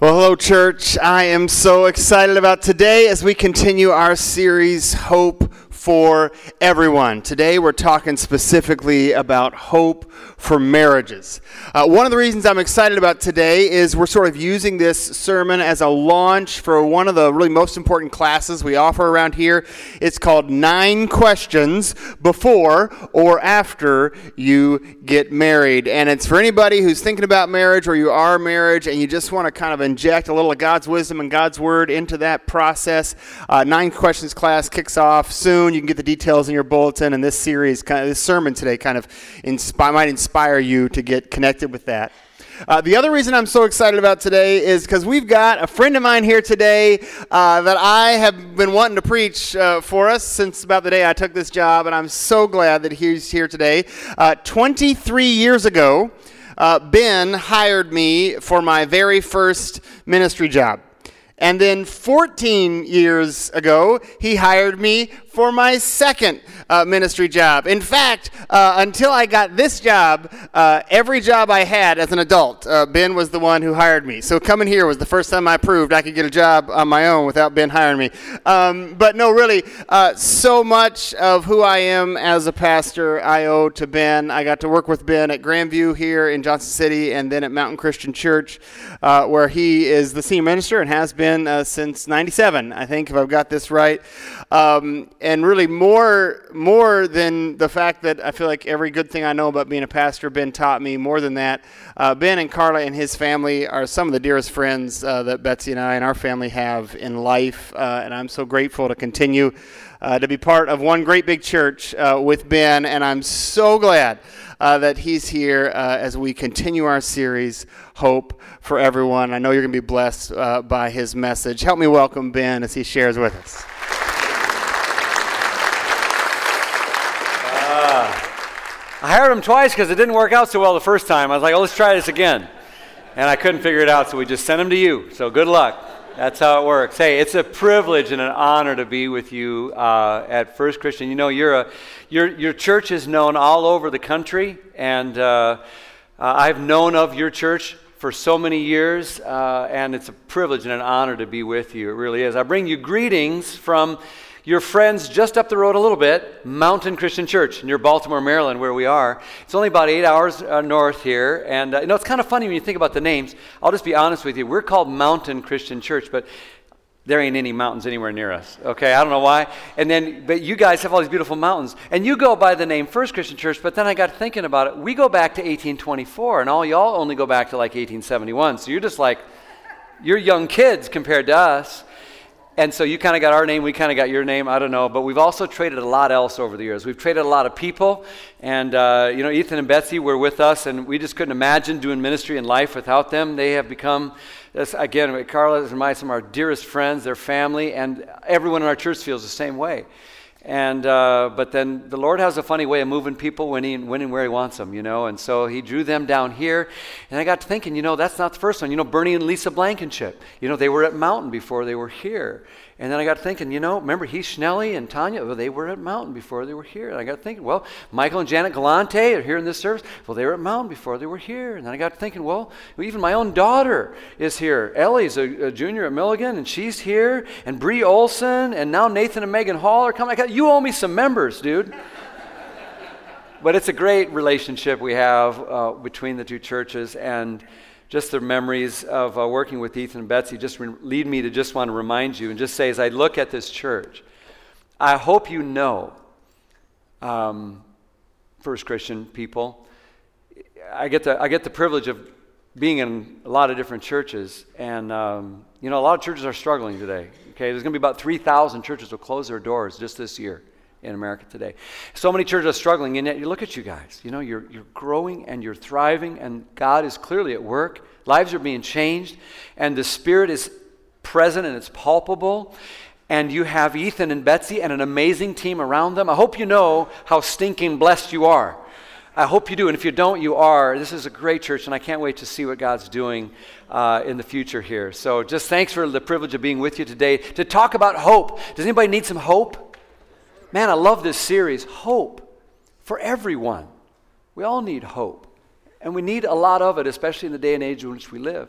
Well, hello, church. I am so excited about today as we continue our series, Hope for Everyone. Today, we're talking specifically about hope for marriages. Uh, one of the reasons I'm excited about today is we're sort of using this sermon as a launch for one of the really most important classes we offer around here. It's called Nine Questions Before or After You Get Married. And it's for anybody who's thinking about marriage or you are marriage and you just want to kind of inject a little of God's wisdom and God's word into that process. Uh, Nine Questions class kicks off soon. You can get the details in your bulletin, and this series, kind of, this sermon today, kind of inspi- might inspire you to get connected with that. Uh, the other reason I'm so excited about today is because we've got a friend of mine here today uh, that I have been wanting to preach uh, for us since about the day I took this job, and I'm so glad that he's here today. Uh, 23 years ago, uh, Ben hired me for my very first ministry job. And then 14 years ago, he hired me for my second uh, ministry job. In fact, uh, until I got this job, uh, every job I had as an adult, uh, Ben was the one who hired me. So coming here was the first time I proved I could get a job on my own without Ben hiring me. Um, but no, really, uh, so much of who I am as a pastor I owe to Ben. I got to work with Ben at Grandview here in Johnson City and then at Mountain Christian Church, uh, where he is the senior minister and has been since 97, I think, if I've got this right. Um, and really, more more than the fact that I feel like every good thing I know about being a pastor, Ben taught me. More than that, uh, Ben and Carla and his family are some of the dearest friends uh, that Betsy and I and our family have in life, uh, and I'm so grateful to continue uh, to be part of one great big church uh, with Ben, and I'm so glad. Uh, that he's here as we continue our series, Hope for Everyone. I know you're going to be blessed by his message. Help me welcome Ben as he shares with us. I hired him twice because it didn't work out so well the first time. I was like, oh, let's try this again. And I couldn't figure it out, so we just sent him to you. So good luck. That's how it works. Hey, it's a privilege and an honor to be with you uh, at First Christian. You know, a, your, your church is known all over the country, and uh, uh, I've known of your church for so many years, uh, and it's a privilege and an honor to be with you. It really is. I bring you greetings from your friends just up the road a little bit, Mountain Christian Church near Baltimore, Maryland, where we are. It's only about eight hours uh, north here. And, uh, you know, it's kind of funny when you think about the names. I'll just be honest with you. We're called Mountain Christian Church, but there ain't any mountains anywhere near us. Okay, I don't know why. And then, but you guys have all these beautiful mountains, and you go by the name First Christian Church. But then I got thinking about it. We go back to 1824, and all y'all only go back to like 1871. So you're just like, you're young kids compared to us. And so you kind of got our name, we kind of got your name, I don't know. But we've also traded a lot else over the years. We've traded a lot of people. And, uh, you know, Ethan and Betsy were with us, and we just couldn't imagine doing ministry and life without them. They have become, again, Carla and my, some of our dearest friends, their family, and everyone in our church feels the same way. And uh, but then the Lord has a funny way of moving people when he when and where He wants them, you know. And so He drew them down here, and I got to thinking, you know, that's not the first one. You know, Bernie and Lisa Blankenship, you know, they were at Mountain before they were here. And then I got thinking, you know, remember Heath Schnelly and Tanya, well, they were at Mountain before they were here. And I got thinking, well, Michael and Janet Galante are here in this service. Well, they were at Mountain before they were here. And then I got thinking, well, even my own daughter is here. Ellie's a, a junior at Milligan, and she's here. And Bree Olson, and now Nathan and Megan Hall are coming. I got, you owe me some members, dude. but it's a great relationship we have uh, between the two churches. And just the memories of uh, working with Ethan and Betsy just re- lead me to just want to remind you and just say, as I look at this church, I hope you know, um, First Christian people, I get, the, I get the privilege of being in a lot of different churches. And, um, you know, a lot of churches are struggling today. Okay, there's going to be about 3,000 churches will close their doors just this year in America today. So many churches are struggling, and yet you look at you guys. You know, you're, you're growing and you're thriving, and God is clearly at work. Lives are being changed, and the Spirit is present and it's palpable. And you have Ethan and Betsy and an amazing team around them. I hope you know how stinking blessed you are. I hope you do. And if you don't, you are. This is a great church, and I can't wait to see what God's doing uh, in the future here. So just thanks for the privilege of being with you today to talk about hope. Does anybody need some hope? Man, I love this series. Hope for everyone. We all need hope. And we need a lot of it, especially in the day and age in which we live.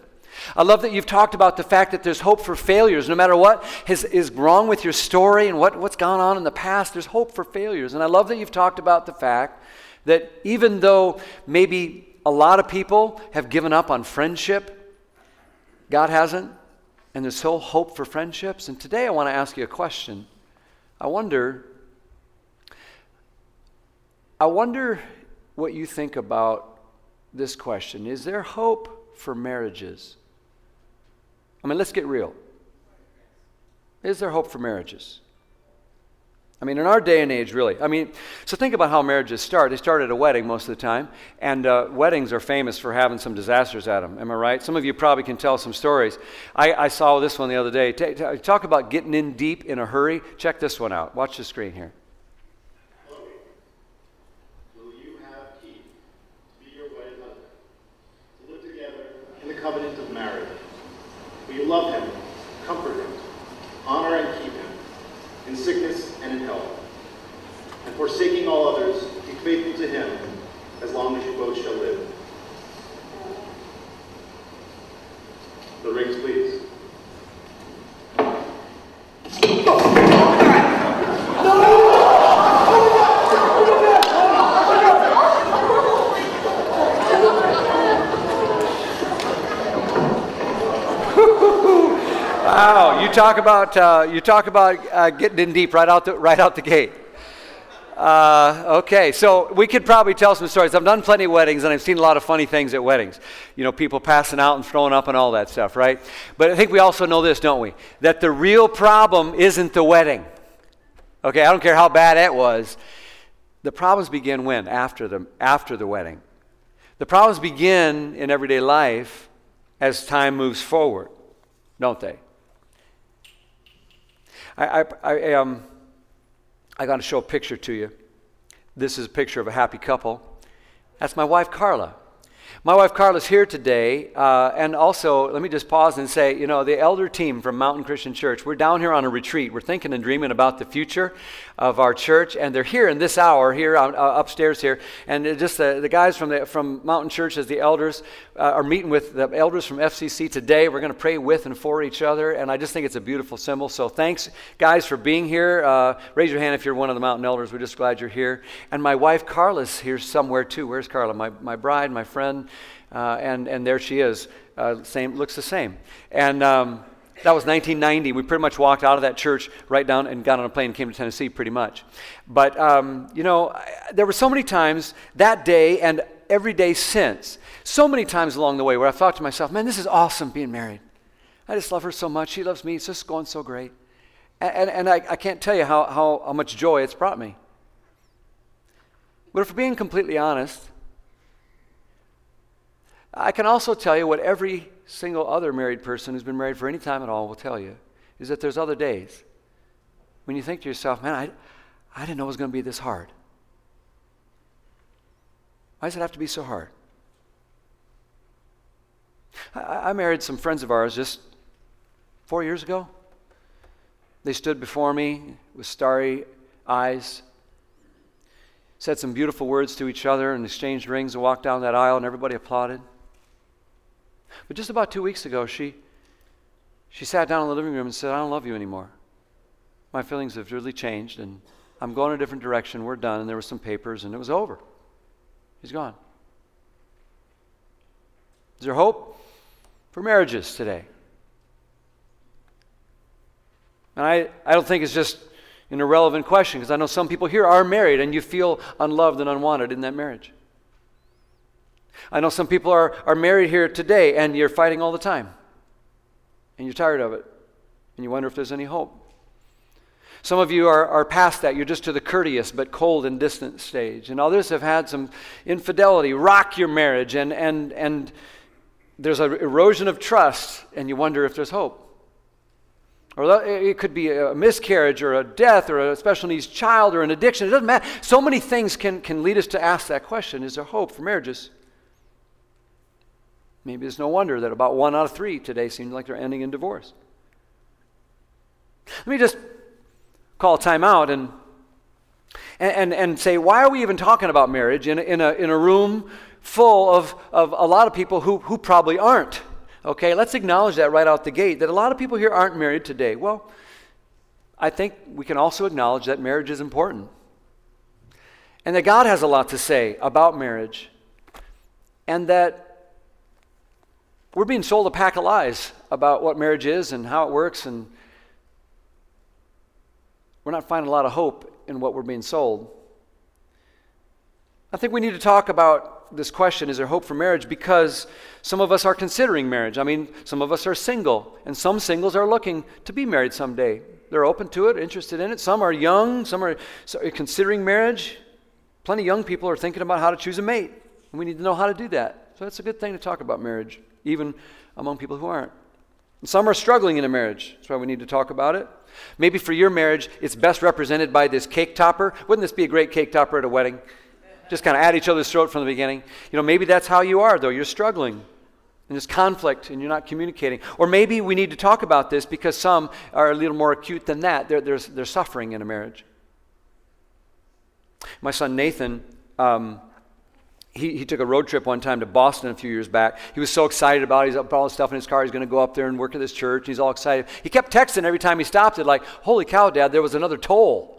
I love that you've talked about the fact that there's hope for failures. No matter what has, is wrong with your story and what, what's gone on in the past, there's hope for failures. And I love that you've talked about the fact that even though maybe a lot of people have given up on friendship, God hasn't, and there's still hope for friendships. And today I want to ask you a question. I wonder, I wonder what you think about this question. Is there hope for marriages? I mean, let's get real. Is there hope for marriages? I mean, in our day and age, really. I mean, so think about how marriages start. They start at a wedding most of the time, and uh, weddings are famous for having some disasters at them. Am I right? Some of you probably can tell some stories. I, I saw this one the other day. T- t- talk about getting in deep in a hurry. Check this one out. Watch the screen here. covenant of marriage. Will you love him, comfort him, honor and keep him, in sickness and in health? And forsaking all others, be faithful to him as long as you both shall live. The rings, please. Wow, you talk about uh, you talk about uh, getting in deep right out the right out the gate. Uh, okay, so we could probably tell some stories. I've done plenty of weddings, and I've seen a lot of funny things at weddings. You know, people passing out and throwing up and all that stuff, right? But I think we also know this, don't we? That the real problem isn't the wedding. Okay, I don't care how bad it was. The problems begin when after the after the wedding. The problems begin in everyday life as time moves forward, don't they? I, I, I, um, I got to show a picture to you. This is a picture of a happy couple. That's my wife, Carla. My wife Carla's here today, uh, and also let me just pause and say, you know, the elder team from Mountain Christian Church, we're down here on a retreat. We're thinking and dreaming about the future of our church, and they're here in this hour, here uh, upstairs here, and just the, the guys from the from Mountain Church as the elders uh, are meeting with the elders from FCC today. We're going to pray with and for each other, and I just think it's a beautiful symbol. So thanks, guys, for being here. Uh, raise your hand if you're one of the Mountain elders. We're just glad you're here. And my wife Carla's here somewhere too. Where's Carla? My my bride, my friend. Uh, and, and there she is. Uh, same, looks the same. And um, that was 1990. We pretty much walked out of that church right down and got on a plane and came to Tennessee pretty much. But, um, you know, I, there were so many times that day and every day since, so many times along the way where I thought to myself, man, this is awesome being married. I just love her so much. She loves me. It's just going so great. And, and, and I, I can't tell you how, how, how much joy it's brought me. But if we're being completely honest, I can also tell you what every single other married person who's been married for any time at all will tell you is that there's other days when you think to yourself, man, I, I didn't know it was going to be this hard. Why does it have to be so hard? I, I married some friends of ours just four years ago. They stood before me with starry eyes, said some beautiful words to each other, and exchanged rings and walked down that aisle, and everybody applauded. But just about two weeks ago, she, she sat down in the living room and said, I don't love you anymore. My feelings have really changed, and I'm going a different direction. We're done. And there were some papers, and it was over. He's gone. Is there hope for marriages today? And I, I don't think it's just an irrelevant question because I know some people here are married and you feel unloved and unwanted in that marriage. I know some people are, are married here today and you're fighting all the time. And you're tired of it. And you wonder if there's any hope. Some of you are, are past that. You're just to the courteous but cold and distant stage. And others have had some infidelity rock your marriage, and, and, and there's an erosion of trust, and you wonder if there's hope. Or it could be a miscarriage or a death or a special needs child or an addiction. It doesn't matter. So many things can, can lead us to ask that question Is there hope for marriages? Maybe it's no wonder that about one out of three today seem like they're ending in divorce. Let me just call time out and, and, and, say, why are we even talking about marriage in a, in a, in a room full of, of a lot of people who, who probably aren't Okay, let's acknowledge that right out the gate that a lot of people here aren't married today. Well, I think we can also acknowledge that marriage is important. And that God has a lot to say about marriage. And that we're being sold a pack of lies about what marriage is and how it works. And we're not finding a lot of hope in what we're being sold. I think we need to talk about this question is there hope for marriage? Because some of us are considering marriage. I mean, some of us are single, and some singles are looking to be married someday. They're open to it, interested in it. Some are young, some are considering marriage. Plenty of young people are thinking about how to choose a mate, and we need to know how to do that. So that's a good thing to talk about marriage, even among people who aren't. And some are struggling in a marriage. That's why we need to talk about it. Maybe for your marriage, it's best represented by this cake topper. Wouldn't this be a great cake topper at a wedding? Just kind of at each other's throat from the beginning. You know, maybe that's how you are, though. You're struggling. And there's conflict and you're not communicating. Or maybe we need to talk about this because some are a little more acute than that. They're, they're, they're suffering in a marriage. My son Nathan, um, he, he took a road trip one time to Boston a few years back. He was so excited about it. He's up all his stuff in his car. He's going to go up there and work at this church. He's all excited. He kept texting every time he stopped it, like, Holy cow, Dad, there was another toll.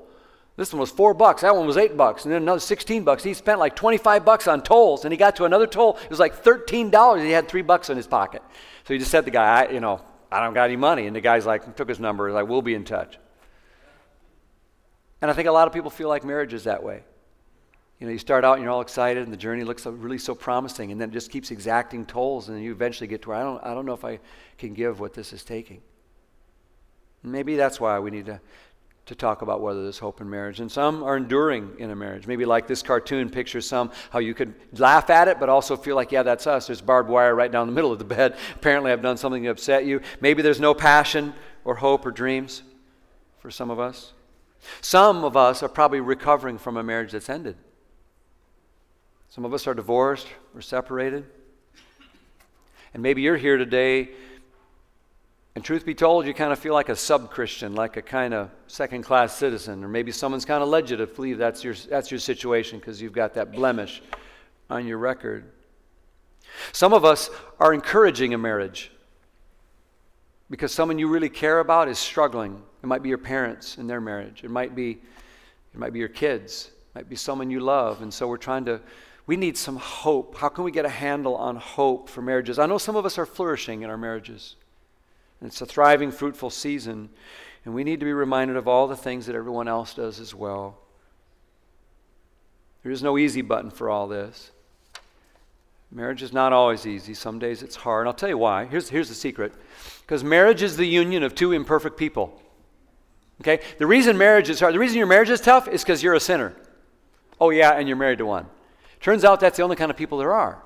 This one was four bucks. That one was eight bucks. And then another 16 bucks. He spent like 25 bucks on tolls. And he got to another toll. It was like $13. He had three bucks in his pocket. So he just said to the guy, I, you know, I don't got any money. And the guy's like, took his number. He's like, we'll be in touch. And I think a lot of people feel like marriage is that way. You know, you start out and you're all excited and the journey looks really so promising and then it just keeps exacting tolls and you eventually get to where I don't, I don't know if I can give what this is taking. Maybe that's why we need to to talk about whether there's hope in marriage. And some are enduring in a marriage. Maybe like this cartoon pictures some how you could laugh at it, but also feel like, yeah, that's us. There's barbed wire right down the middle of the bed. Apparently, I've done something to upset you. Maybe there's no passion or hope or dreams for some of us. Some of us are probably recovering from a marriage that's ended. Some of us are divorced or separated. And maybe you're here today and truth be told, you kind of feel like a sub Christian, like a kind of second class citizen, or maybe someone's kind of led you to believe that's your, that's your situation because you've got that blemish on your record. Some of us are encouraging a marriage because someone you really care about is struggling. It might be your parents in their marriage, it might be, it might be your kids, it might be someone you love. And so we're trying to, we need some hope. How can we get a handle on hope for marriages? I know some of us are flourishing in our marriages. It's a thriving, fruitful season. And we need to be reminded of all the things that everyone else does as well. There is no easy button for all this. Marriage is not always easy. Some days it's hard. I'll tell you why. Here's, here's the secret. Because marriage is the union of two imperfect people. Okay? The reason marriage is hard, the reason your marriage is tough is because you're a sinner. Oh, yeah, and you're married to one. Turns out that's the only kind of people there are.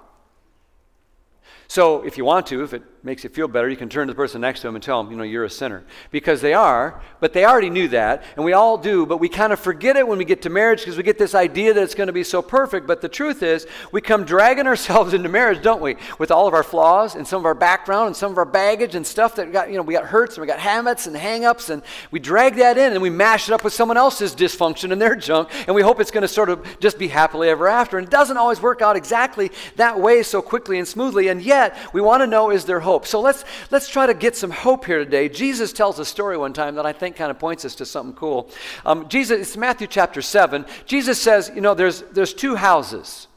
So, if you want to, if it makes you feel better, you can turn to the person next to them and tell them, you know, you're a sinner. Because they are, but they already knew that, and we all do, but we kind of forget it when we get to marriage because we get this idea that it's going to be so perfect. But the truth is, we come dragging ourselves into marriage, don't we? With all of our flaws and some of our background and some of our baggage and stuff that got, you know, we got hurts and we got habits and hangups, and we drag that in and we mash it up with someone else's dysfunction and their junk, and we hope it's going to sort of just be happily ever after. And it doesn't always work out exactly that way so quickly and smoothly, and yet, yet we want to know is there hope. So let's let's try to get some hope here today. Jesus tells a story one time that I think kind of points us to something cool. Um, Jesus, it's Matthew chapter seven. Jesus says, you know, there's there's two houses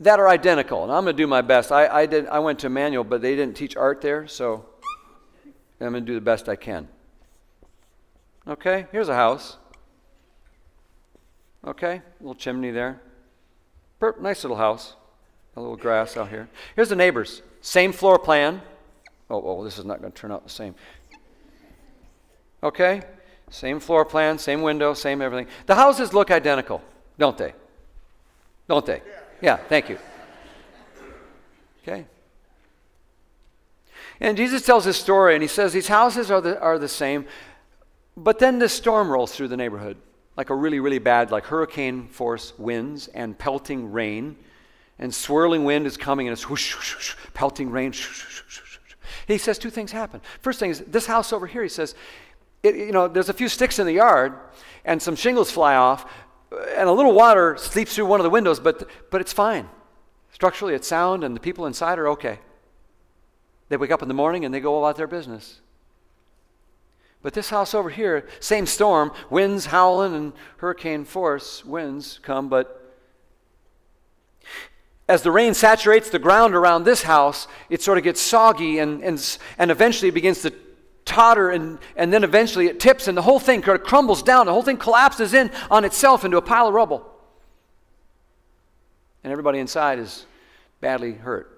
that are identical, and I'm going to do my best. I, I did I went to Emmanuel, but they didn't teach art there, so I'm going to do the best I can. Okay, here's a house. Okay, little chimney there. Perp, Nice little house. A little grass out here. Here's the neighbors. Same floor plan. Oh, oh this is not going to turn out the same. Okay? Same floor plan, same window, same everything. The houses look identical, don't they? Don't they? Yeah, thank you. Okay. And Jesus tells his story, and he says these houses are the, are the same, but then this storm rolls through the neighborhood, like a really, really bad, like hurricane force winds and pelting rain and swirling wind is coming and it's whoosh, whoosh, whoosh, pelting rain. He says two things happen. First thing is this house over here, he says, it, you know, there's a few sticks in the yard and some shingles fly off and a little water seeps through one of the windows, but, but it's fine. Structurally, it's sound and the people inside are okay. They wake up in the morning and they go about their business. But this house over here, same storm, winds howling and hurricane force winds come, but as the rain saturates the ground around this house, it sort of gets soggy and, and, and eventually begins to totter and, and then eventually it tips and the whole thing kind of crumbles down. The whole thing collapses in on itself into a pile of rubble. And everybody inside is badly hurt.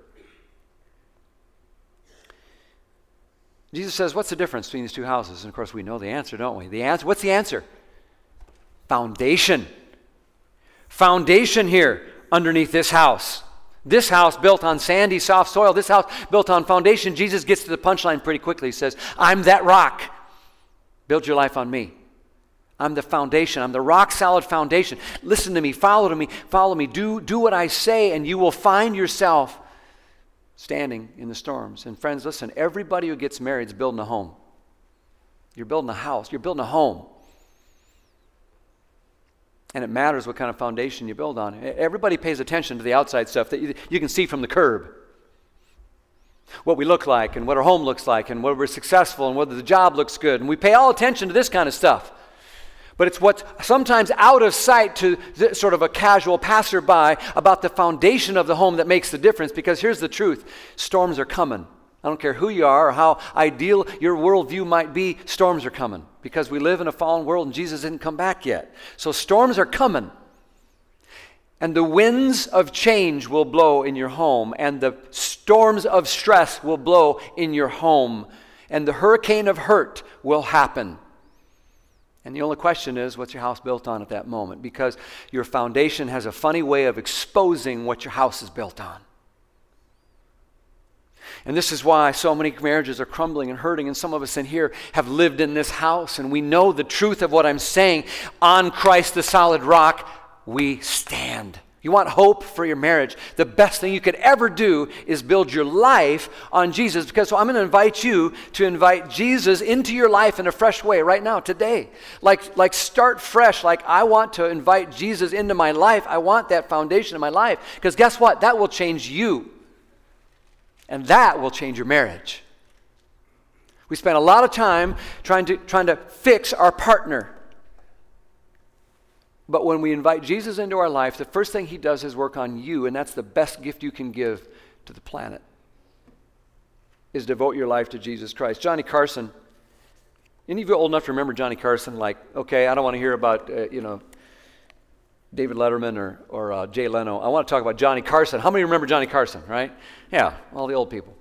Jesus says, What's the difference between these two houses? And of course, we know the answer, don't we? The answer, what's the answer? Foundation. Foundation here underneath this house. This house built on sandy, soft soil, this house built on foundation. Jesus gets to the punchline pretty quickly. He says, I'm that rock. Build your life on me. I'm the foundation. I'm the rock solid foundation. Listen to me, follow to me, follow me. Do, do what I say, and you will find yourself standing in the storms. And friends, listen, everybody who gets married is building a home. You're building a house, you're building a home. And it matters what kind of foundation you build on. Everybody pays attention to the outside stuff that you, you can see from the curb. What we look like, and what our home looks like, and whether we're successful, and whether the job looks good. And we pay all attention to this kind of stuff but it's what's sometimes out of sight to sort of a casual passerby about the foundation of the home that makes the difference. Because here's the truth storms are coming. I don't care who you are or how ideal your worldview might be, storms are coming. Because we live in a fallen world and Jesus didn't come back yet. So storms are coming. And the winds of change will blow in your home, and the storms of stress will blow in your home, and the hurricane of hurt will happen. And the only question is, what's your house built on at that moment? Because your foundation has a funny way of exposing what your house is built on. And this is why so many marriages are crumbling and hurting. And some of us in here have lived in this house, and we know the truth of what I'm saying. On Christ, the solid rock, we stand. You want hope for your marriage? The best thing you could ever do is build your life on Jesus. Because so I'm going to invite you to invite Jesus into your life in a fresh way right now, today. Like, like start fresh. Like I want to invite Jesus into my life. I want that foundation in my life. Because guess what? That will change you. And that will change your marriage. We spend a lot of time trying to, trying to fix our partner. But when we invite Jesus into our life, the first thing he does is work on you, and that's the best gift you can give to the planet. Is devote your life to Jesus Christ. Johnny Carson. Any of you old enough to remember Johnny Carson? Like, okay, I don't want to hear about, uh, you know, David Letterman or, or uh, Jay Leno. I want to talk about Johnny Carson. How many remember Johnny Carson, right? Yeah, all the old people.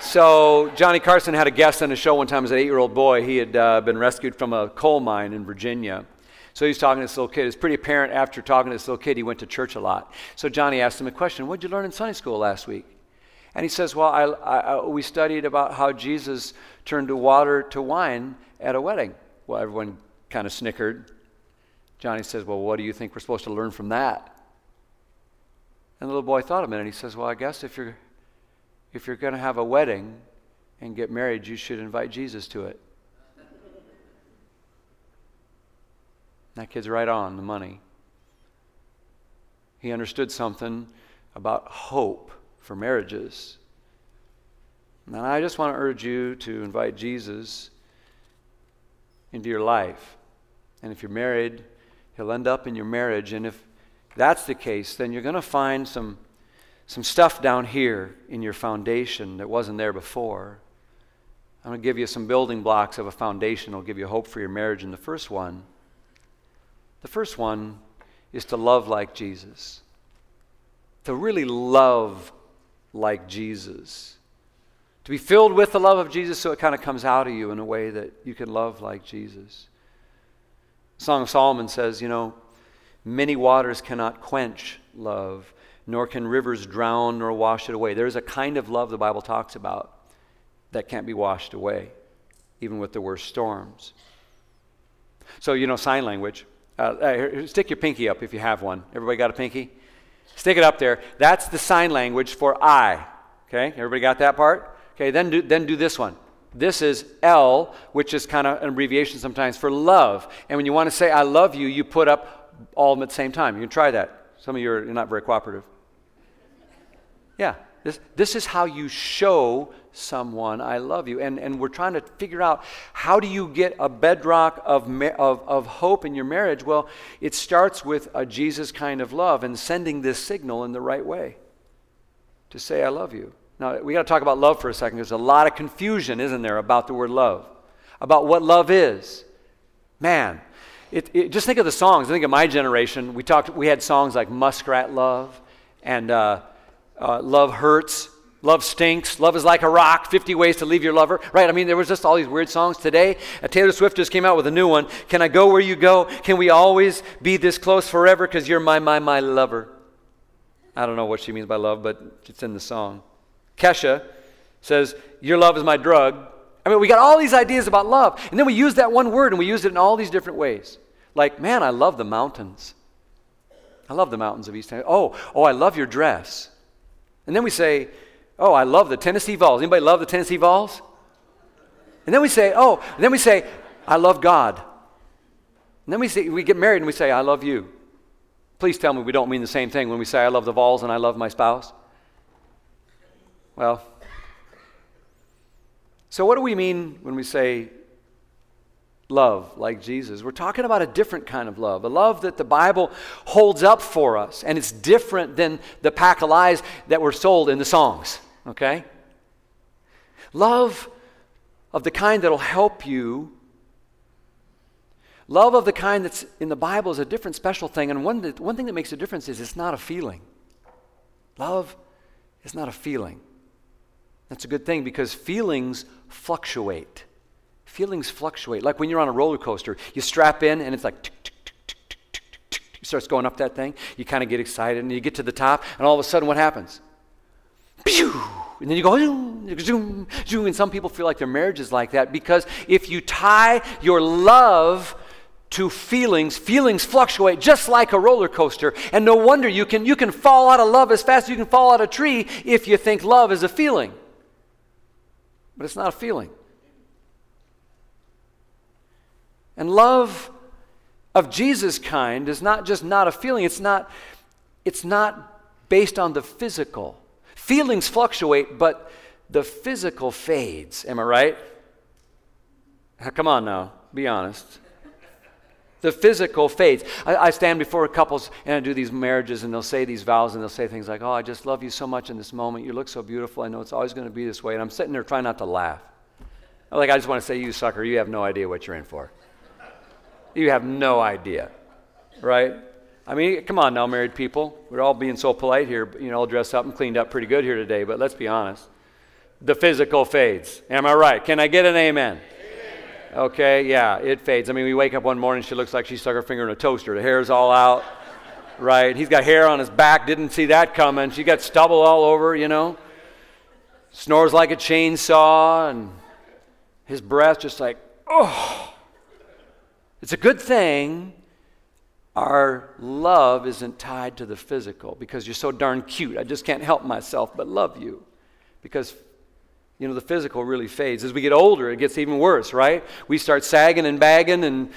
So, Johnny Carson had a guest on his show one time as an eight year old boy. He had uh, been rescued from a coal mine in Virginia. So he's talking to this little kid. It's pretty apparent after talking to this little kid, he went to church a lot. So Johnny asked him a question What did you learn in Sunday school last week? And he says, Well, I, I, we studied about how Jesus turned water to wine at a wedding. Well, everyone kind of snickered. Johnny says, Well, what do you think we're supposed to learn from that? And the little boy thought a minute. He says, Well, I guess if you're, if you're going to have a wedding and get married, you should invite Jesus to it. That kid's right on the money. He understood something about hope for marriages. And I just want to urge you to invite Jesus into your life. And if you're married, he'll end up in your marriage. And if that's the case, then you're going to find some, some stuff down here in your foundation that wasn't there before. I'm going to give you some building blocks of a foundation. I'll give you hope for your marriage. And the first one the first one is to love like Jesus, to really love like Jesus, to be filled with the love of Jesus so it kind of comes out of you in a way that you can love like Jesus. Song of Solomon says, you know, many waters cannot quench love, nor can rivers drown nor wash it away. There's a kind of love the Bible talks about that can't be washed away, even with the worst storms. So, you know, sign language. Uh, stick your pinky up if you have one. Everybody got a pinky? Stick it up there. That's the sign language for I. Okay, everybody got that part? Okay, then do, then do this one. This is L, which is kind of an abbreviation sometimes for love. And when you want to say I love you, you put up all of them at the same time. You can try that. Some of you are not very cooperative. Yeah, this, this is how you show someone, I love you. And, and we're trying to figure out how do you get a bedrock of, of, of hope in your marriage? Well, it starts with a Jesus kind of love and sending this signal in the right way to say, I love you. Now, we got to talk about love for a second. There's a lot of confusion, isn't there, about the word love, about what love is. Man, it, it, just think of the songs. I think of my generation. We talked. We had songs like "Muskrat Love" and uh, uh, "Love Hurts." Love stinks. Love is like a rock. 50 ways to leave your lover. Right? I mean, there was just all these weird songs. Today, uh, Taylor Swift just came out with a new one. Can I go where you go? Can we always be this close forever? Because you're my, my, my lover. I don't know what she means by love, but it's in the song. Kesha says, Your love is my drug. I mean, we got all these ideas about love. And then we use that one word and we use it in all these different ways. Like, man, I love the mountains. I love the mountains of East Tennessee. Oh, oh, I love your dress. And then we say, oh, I love the Tennessee Vols. Anybody love the Tennessee Vols? And then we say, oh, and then we say, I love God. And then we say, we get married and we say, I love you. Please tell me we don't mean the same thing when we say, I love the Vols and I love my spouse. Well, so what do we mean when we say love like Jesus? We're talking about a different kind of love, a love that the Bible holds up for us, and it's different than the pack of lies that were sold in the songs, okay? Love of the kind that'll help you. Love of the kind that's in the Bible is a different special thing, and one, one thing that makes a difference is it's not a feeling. Love is not a feeling. That's a good thing because feelings fluctuate. Feelings fluctuate. Like when you're on a roller coaster, you strap in and it's like. It starts going up that thing. You kind of get excited and you get to the top, and all of a sudden, what happens? Pew! And then you go, zoom, zoom, zoom, and some people feel like their marriage is like that because if you tie your love to feelings, feelings fluctuate just like a roller coaster. And no wonder you can, you can fall out of love as fast as you can fall out of a tree if you think love is a feeling but it's not a feeling. And love of Jesus kind is not just not a feeling, it's not, it's not based on the physical. Feelings fluctuate, but the physical fades. Am I right? Come on now, be honest. The physical fades. I, I, stand before couples and I do these marriages, and they'll say these vows, and they'll say things like, Oh, I just love you so much in this moment. You look so beautiful. I know it's always going to be this way. And I'm sitting there trying not to laugh. Like, I just want to say, You sucker, you have no idea what you're in for. You have no idea, right? I mean, come on now, married people. We're all being so polite here, you know, all dressed up and cleaned up pretty good here today, but let's be honest. The physical fades. Am I right? Can I get an amen? Okay, yeah, it fades. I mean, we wake up one morning, she looks like she stuck her finger in a toaster. The hair's all out, right? He's got hair on his back, didn't see that coming. She got stubble all over, you know. Snores like a chainsaw, and his breath just like, oh. It's a good thing our love isn't tied to the physical because you're so darn cute. I just can't help myself but love you. Because you know, the physical really fades. As we get older, it gets even worse, right? We start sagging and bagging and,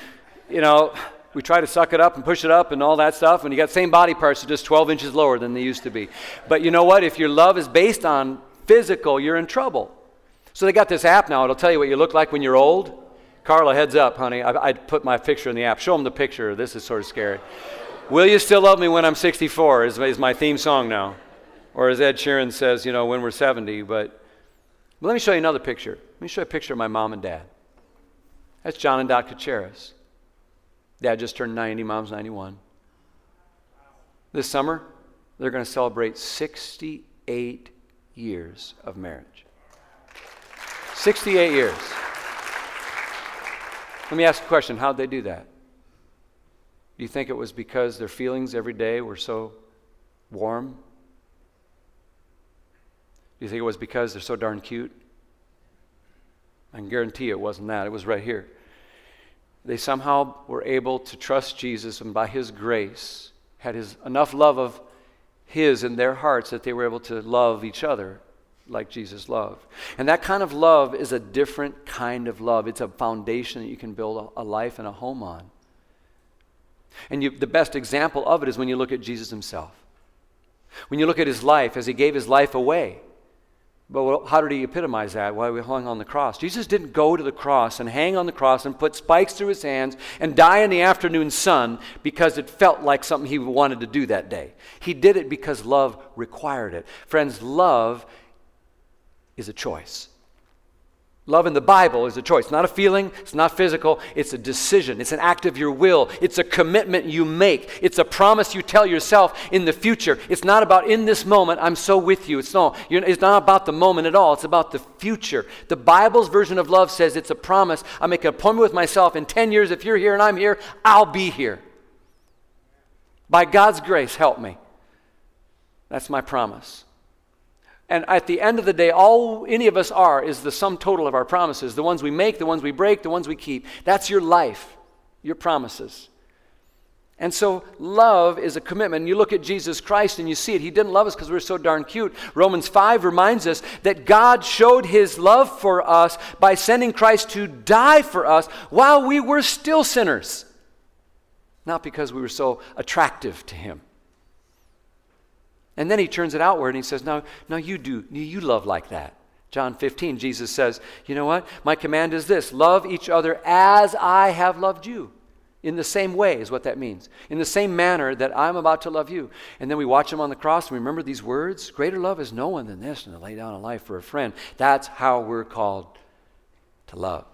you know, we try to suck it up and push it up and all that stuff. And you got same body parts, are just 12 inches lower than they used to be. But you know what? If your love is based on physical, you're in trouble. So they got this app now. It'll tell you what you look like when you're old. Carla, heads up, honey. I, I put my picture in the app. Show them the picture. This is sort of scary. Will you still love me when I'm 64? Is, is my theme song now. Or as Ed Sheeran says, you know, when we're 70. But but let me show you another picture. Let me show you a picture of my mom and dad. That's John and Dot Cachiaras. Dad just turned 90, mom's 91. This summer, they're going to celebrate 68 years of marriage. 68 years. Let me ask a question how'd they do that? Do you think it was because their feelings every day were so warm you think it was because they're so darn cute? I can guarantee you it wasn't that. It was right here. They somehow were able to trust Jesus and by his grace had his, enough love of his in their hearts that they were able to love each other like Jesus loved. And that kind of love is a different kind of love. It's a foundation that you can build a, a life and a home on. And you, the best example of it is when you look at Jesus himself. When you look at his life as he gave his life away But how did he epitomize that? Why we hung on the cross? Jesus didn't go to the cross and hang on the cross and put spikes through his hands and die in the afternoon sun because it felt like something he wanted to do that day. He did it because love required it. Friends, love is a choice. Love in the Bible is a choice, not a feeling, it's not physical, it's a decision, it's an act of your will, it's a commitment you make, it's a promise you tell yourself in the future. It's not about in this moment, I'm so with you. It's, no, it's not about the moment at all, it's about the future. The Bible's version of love says it's a promise. I make an appointment with myself in 10 years, if you're here and I'm here, I'll be here. By God's grace, help me. That's my promise. And at the end of the day, all any of us are is the sum total of our promises the ones we make, the ones we break, the ones we keep. That's your life, your promises. And so, love is a commitment. You look at Jesus Christ and you see it. He didn't love us because we were so darn cute. Romans 5 reminds us that God showed his love for us by sending Christ to die for us while we were still sinners, not because we were so attractive to him. And then he turns it outward and he says, No, no, you do. You love like that. John 15, Jesus says, You know what? My command is this love each other as I have loved you. In the same way is what that means. In the same manner that I'm about to love you. And then we watch him on the cross and we remember these words Greater love is no one than this, and to lay down a life for a friend. That's how we're called to love.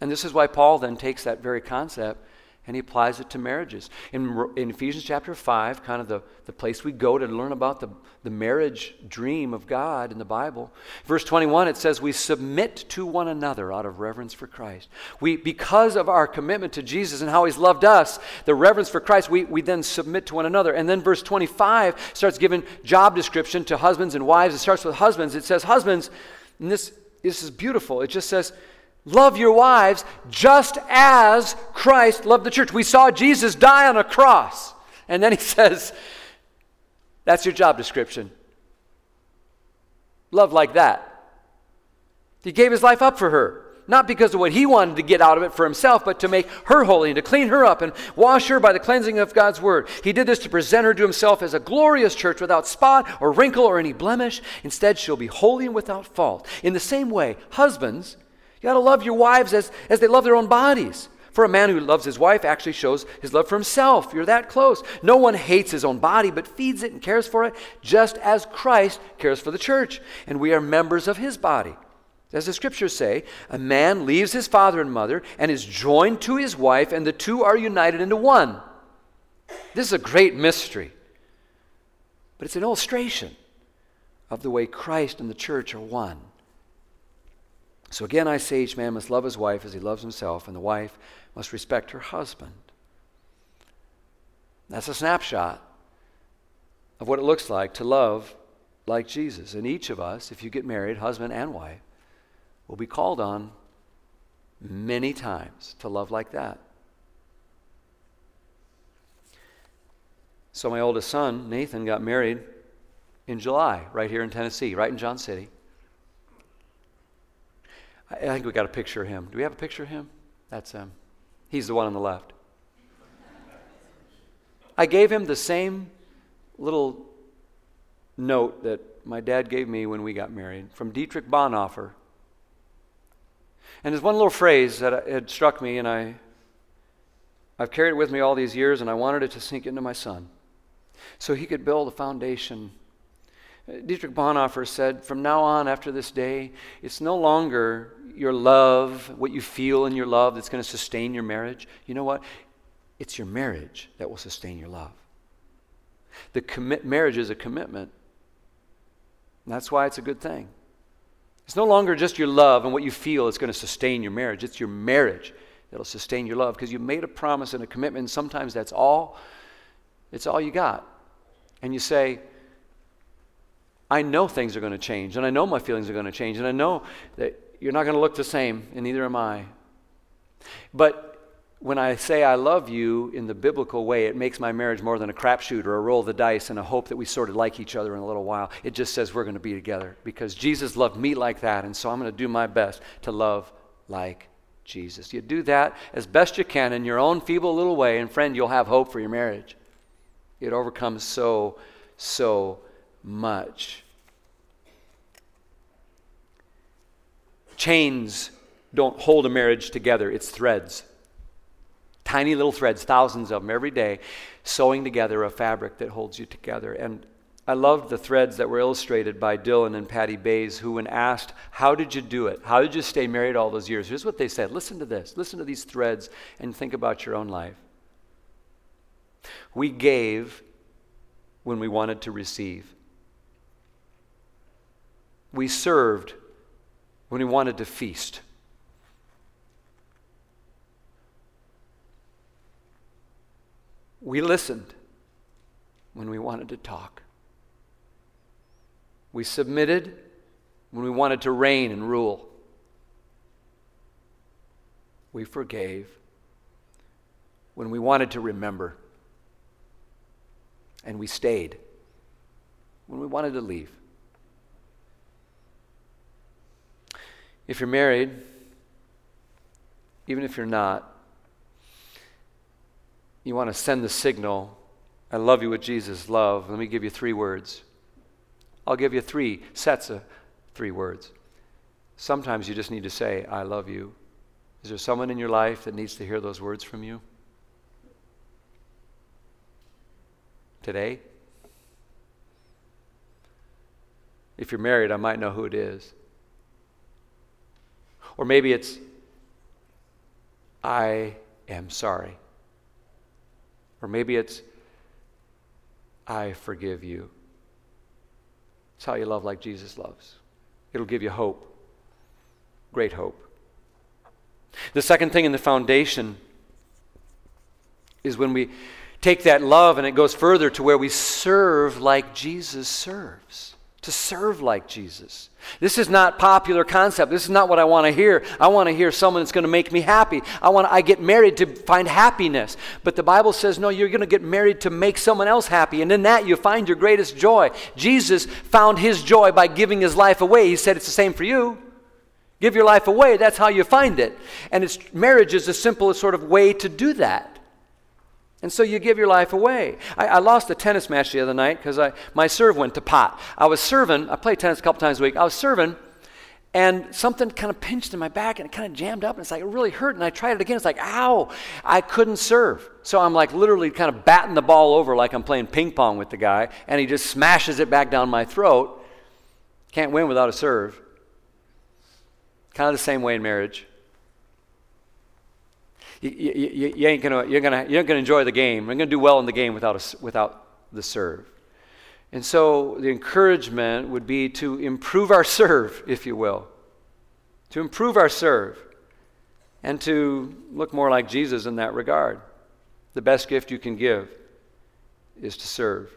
And this is why Paul then takes that very concept and he applies it to marriages. In, in Ephesians chapter 5, kind of the, the place we go to learn about the, the marriage dream of God in the Bible, verse 21, it says, We submit to one another out of reverence for Christ. We, because of our commitment to Jesus and how he's loved us, the reverence for Christ, we, we then submit to one another. And then verse 25 starts giving job description to husbands and wives. It starts with husbands. It says, Husbands, and this, this is beautiful. It just says, Love your wives just as Christ loved the church. We saw Jesus die on a cross. And then he says, That's your job description. Love like that. He gave his life up for her. Not because of what he wanted to get out of it for himself, but to make her holy and to clean her up and wash her by the cleansing of God's word. He did this to present her to himself as a glorious church without spot or wrinkle or any blemish. Instead, she'll be holy and without fault. In the same way, husbands, you got to love your wives as, as they love their own bodies. For a man who loves his wife actually shows his love for himself. You're that close. No one hates his own body, but feeds it and cares for it, just as Christ cares for the church. And we are members of his body. As the scriptures say, a man leaves his father and mother and is joined to his wife, and the two are united into one. This is a great mystery, but it's an illustration of the way Christ and the church are one. So again, I say each man must love his wife as he loves himself, and the wife must respect her husband. That's a snapshot of what it looks like to love like Jesus. And each of us, if you get married, husband and wife, will be called on many times to love like that. So, my oldest son, Nathan, got married in July, right here in Tennessee, right in John City. I think we got a picture of him. Do we have a picture of him? That's him. He's the one on the left. I gave him the same little note that my dad gave me when we got married from Dietrich Bonhoeffer. And there's one little phrase that had struck me, and I, I've carried it with me all these years, and I wanted it to sink into my son so he could build a foundation uh, Dietrich Bonhoeffer said, From now on, after this day, it's no longer your love, what you feel in your love, that's going to sustain your marriage. You know what? It's your marriage that will sustain your love. The commit, marriage is a commitment. that's why it's a good thing. It's no longer just your love and what you feel is going to sustain your marriage. It's your marriage that'll sustain your love because you made a promise and a commitment. And sometimes that's all. It's all you got. And you say, I know things are going to change, and I know my feelings are going to change, and I know that you're not going to look the same, and neither am I. But when I say I love you in the biblical way, it makes my marriage more than a crapshoot or a roll of the dice and a hope that we sort of like each other in a little while. It just says we're going to be together because Jesus loved me like that, and so I'm going to do my best to love like Jesus. You do that as best you can in your own feeble little way, and friend, you'll have hope for your marriage. It overcomes so, so much. Chains don't hold a marriage together, it's threads. Tiny little threads, thousands of them every day, sewing together a fabric that holds you together. And I loved the threads that were illustrated by Dylan and Patty Bays, who, when asked, How did you do it? How did you stay married all those years? Here's what they said Listen to this. Listen to these threads and think about your own life. We gave when we wanted to receive, we served when we wanted to feast. We listened when we wanted to talk. We submitted when we wanted to reign and rule. We forgave when we wanted to remember. And we stayed when we wanted to leave. If you're married, even if you're not, you want to send the signal, I love you with Jesus' love. Let me give you three words. I'll give you three sets of three words. Sometimes you just need to say, I love you. Is there someone in your life that needs to hear those words from you? Today? If you're married, I might know who it is. Or maybe it's, I am sorry. Or maybe it's, I forgive you. It's how you love like Jesus loves. It'll give you hope, great hope. The second thing in the foundation is when we take that love and it goes further to where we serve like Jesus serves to serve like Jesus. This is not popular concept. This is not what I want to hear. I want to hear someone that's going to make me happy. I want I get married to find happiness. But the Bible says no, you're going to get married to make someone else happy and in that you find your greatest joy. Jesus found his joy by giving his life away. He said it's the same for you. Give your life away, that's how you find it. And it's marriage is the simplest sort of way to do that. And so you give your life away. I, I lost a tennis match the other night because my serve went to pot. I was serving, I play tennis a couple times a week. I was serving, and something kind of pinched in my back and it kind of jammed up, and it's like, it really hurt. And I tried it again. It's like, ow, I couldn't serve. So I'm like literally kind of batting the ball over like I'm playing ping pong with the guy, and he just smashes it back down my throat. Can't win without a serve. Kind of the same way in marriage you, you, you, ain't gonna, you're gonna, you're gonna enjoy the game. You're gonna do well in the game without, a, without the serve. And so the encouragement would be to improve our serve, if you will, to improve our serve, and to look more like Jesus in that regard. The best gift you can give is to serve.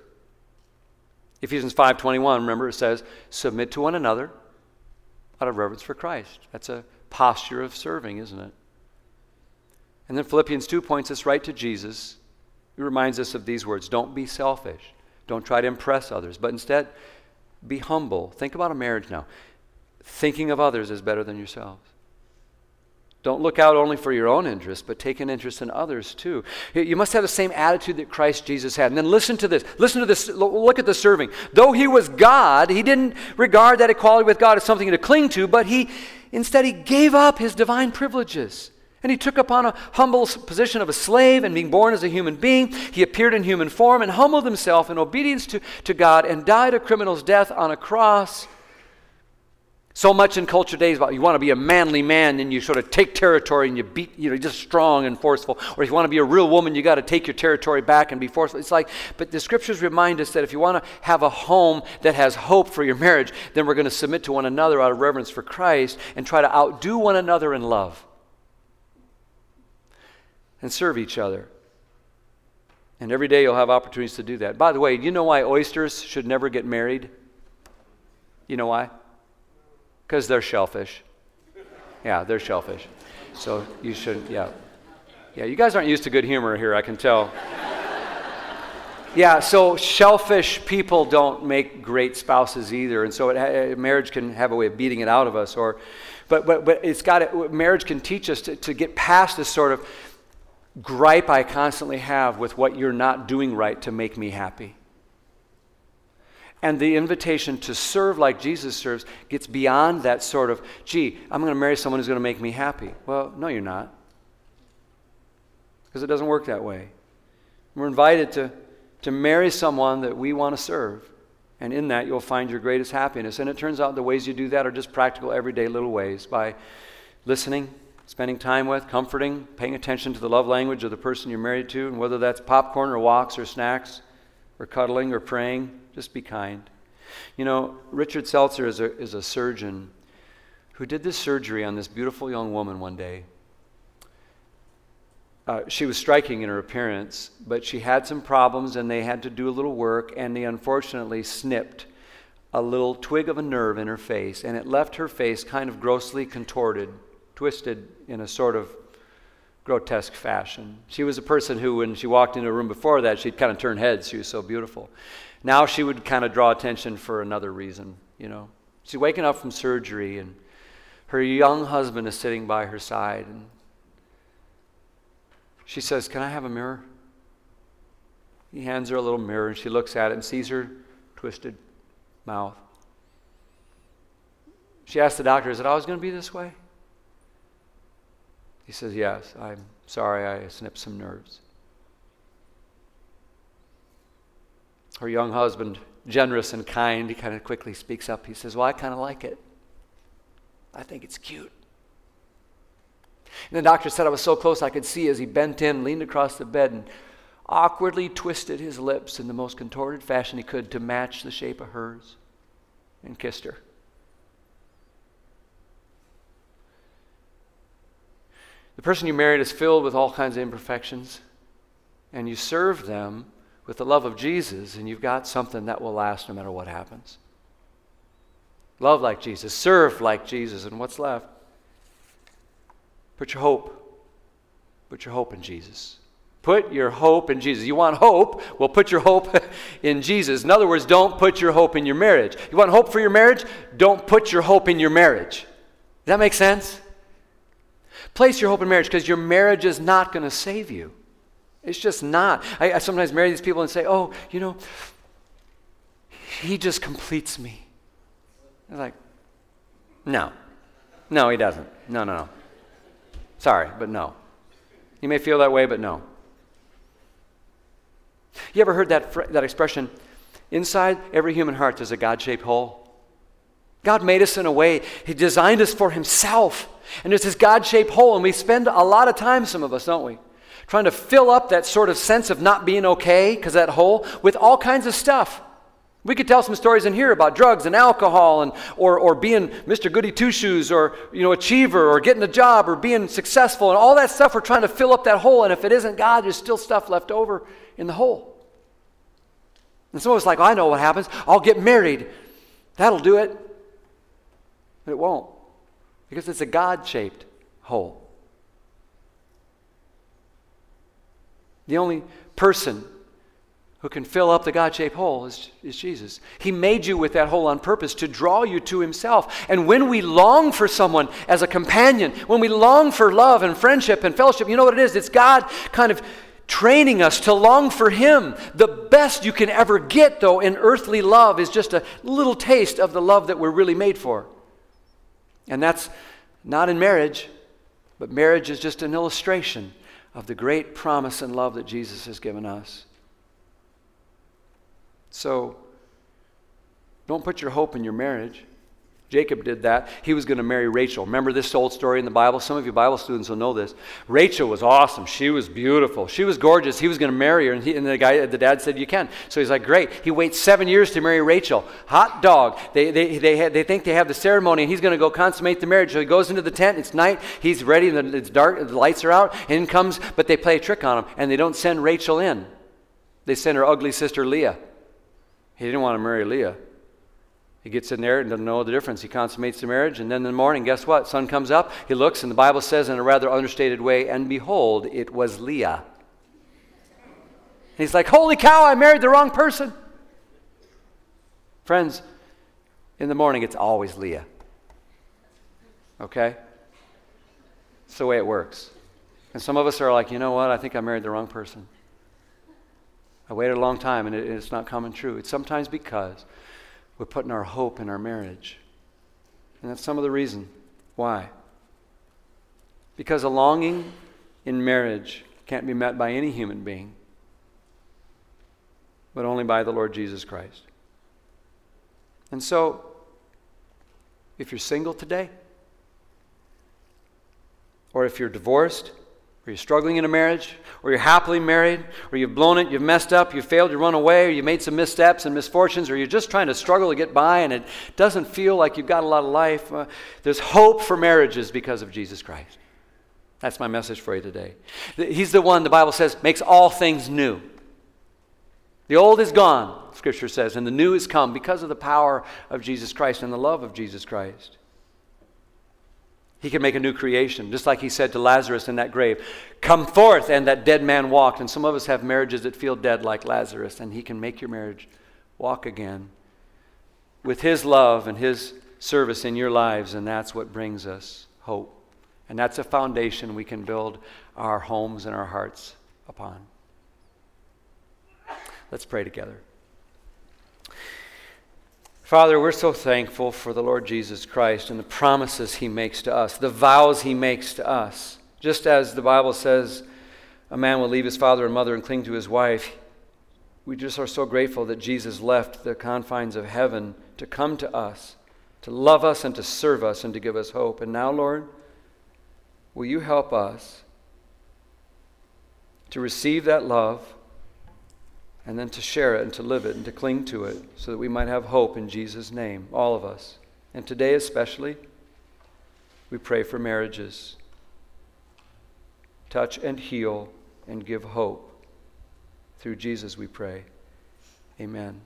Ephesians 5:21, remember it says, "Submit to one another out of reverence for Christ." That's a posture of serving, isn't it? And then Philippians 2 points us right to Jesus. He reminds us of these words Don't be selfish. Don't try to impress others, but instead be humble. Think about a marriage now. Thinking of others is better than yourselves. Don't look out only for your own interest, but take an interest in others too. You must have the same attitude that Christ Jesus had. And then listen to this. Listen to this. Look at the serving. Though he was God, he didn't regard that equality with God as something to cling to, but he instead he gave up his divine privileges. And he took upon a humble position of a slave, and being born as a human being, he appeared in human form and humbled himself in obedience to, to God and died a criminal's death on a cross. So much in culture days about you want to be a manly man and you sort of take territory and you beat, you know, just strong and forceful. Or if you want to be a real woman, you got to take your territory back and be forceful. It's like, but the scriptures remind us that if you want to have a home that has hope for your marriage, then we're going to submit to one another out of reverence for Christ and try to outdo one another in love and serve each other. And every day you'll have opportunities to do that. By the way, do you know why oysters should never get married? You know why? Because they're shellfish. Yeah, they're shellfish. So you shouldn't, yeah. Yeah, you guys aren't used to good humor here, I can tell. yeah, so shellfish people don't make great spouses either, and so it, eh, marriage can have a way of beating it out of us. Or, but but but it's got to, marriage can teach us to, to get past this sort of gripe I constantly have with what you're not doing right to make me happy. And the invitation to serve like Jesus serves gets beyond that sort of, gee, I'm going to marry someone who's going to make me happy. Well, no, you're not. Because it doesn't work that way. We're invited to, to marry someone that we want to serve. And in that, you'll find your greatest happiness. And it turns out the ways you do that are just practical, everyday little ways by listening, spending time with, comforting, paying attention to the love language of the person you're married to, and whether that's popcorn or walks or snacks or cuddling or praying, just be kind. You know, Richard Selzer is a, is a surgeon who did this surgery on this beautiful young woman one day. Uh, she was striking in her appearance, but she had some problems and they had to do a little work, and they unfortunately snipped a little twig of a nerve in her face, and it left her face kind of grossly contorted, twisted in a sort of grotesque fashion. She was a person who, when she walked into a room before that, she'd kind of turn heads. She was so beautiful. Now she would kind of draw attention for another reason, you know. She's waking up from surgery, and her young husband is sitting by her side, and she says, Can I have a mirror? He hands her a little mirror, and she looks at it and sees her twisted mouth. She asks the doctor, Is it always going to be this way? He says, Yes, I'm sorry I snipped some nerves. Her young husband, generous and kind, he kind of quickly speaks up. He says, Well, I kind of like it. I think it's cute. And the doctor said I was so close I could see as he bent in, leaned across the bed, and awkwardly twisted his lips in the most contorted fashion he could to match the shape of hers and kissed her. The person you married is filled with all kinds of imperfections, and you serve them with the love of Jesus, and you've got something that will last no matter what happens. Love like Jesus, serve like Jesus, and what's left? Put your hope. Put your hope in Jesus. Put your hope in Jesus. You want hope? Well, put your hope in Jesus. In other words, don't put your hope in your marriage. You want hope for your marriage? Don't put your hope in your marriage. Does that make sense? Place your hope in marriage because your marriage is not going to save you. It's just not. I, I, sometimes marry these people and say, oh, you know, he just completes me. I'm like, no. No, he doesn't. No, no, no. Sorry, but no. You may feel that way, but no. You ever heard that, that expression? Inside every human heart, there's a God shaped hole. God made us in a way, He designed us for Himself. And there's this God shaped hole, and we spend a lot of time, some of us, don't we? Trying to fill up that sort of sense of not being okay, because that hole, with all kinds of stuff. We could tell some stories in here about drugs and alcohol and or, or being Mr. Goody Two Shoes or you know achiever or getting a job or being successful and all that stuff we're trying to fill up that hole and if it isn't God there's still stuff left over in the hole. And some of us like, I know what happens. I'll get married. That'll do it. But it won't. Because it's a God shaped hole. The only person who can fill up the God shaped hole is, is Jesus. He made you with that hole on purpose to draw you to Himself. And when we long for someone as a companion, when we long for love and friendship and fellowship, you know what it is? It's God kind of training us to long for Him. The best you can ever get, though, in earthly love is just a little taste of the love that we're really made for. And that's not in marriage, but marriage is just an illustration of the great promise and love that Jesus has given us. So don't put your hope in your marriage. Jacob did that. He was going to marry Rachel. Remember this old story in the Bible? Some of you Bible students will know this. Rachel was awesome. She was beautiful. She was gorgeous. He was going to marry her, and, he, and the guy, the dad said, "You can." So he's like, "Great." He waits seven years to marry Rachel. Hot dog. They they they, have, they think they have the ceremony, and he's going to go consummate the marriage. So he goes into the tent. It's night. He's ready, and it's dark. The lights are out. In comes, but they play a trick on him, and they don't send Rachel in. They send her ugly sister Leah. He didn't want to marry Leah. He gets in there and doesn't know the difference. He consummates the marriage, and then in the morning, guess what? Sun comes up. He looks, and the Bible says in a rather understated way, and behold, it was Leah. And he's like, Holy cow, I married the wrong person. Friends, in the morning, it's always Leah. Okay? It's the way it works. And some of us are like, you know what? I think I married the wrong person. I waited a long time and it, it's not coming true. It's sometimes because we're putting our hope in our marriage. And that's some of the reason why. Because a longing in marriage can't be met by any human being, but only by the Lord Jesus Christ. And so, if you're single today, or if you're divorced, or you're struggling in a marriage, or you're happily married, or you've blown it, you've messed up, you've failed, you run away, or you made some missteps and misfortunes, or you're just trying to struggle to get by and it doesn't feel like you've got a lot of life, uh, there's hope for marriages because of Jesus Christ. That's my message for you today. He's the one, the Bible says, makes all things new. The old is gone, Scripture says, and the new is come because of the power of Jesus Christ and the love of Jesus Christ. He can make a new creation, just like he said to Lazarus in that grave, Come forth, and that dead man walked. And some of us have marriages that feel dead, like Lazarus, and he can make your marriage walk again with his love and his service in your lives, and that's what brings us hope. And that's a foundation we can build our homes and our hearts upon. Let's pray together. Father, we're so thankful for the Lord Jesus Christ and the promises he makes to us, the vows he makes to us. Just as the Bible says, a man will leave his father and mother and cling to his wife, we just are so grateful that Jesus left the confines of heaven to come to us, to love us and to serve us and to give us hope. And now, Lord, will you help us to receive that love? And then to share it and to live it and to cling to it so that we might have hope in Jesus' name, all of us. And today, especially, we pray for marriages. Touch and heal and give hope. Through Jesus, we pray. Amen.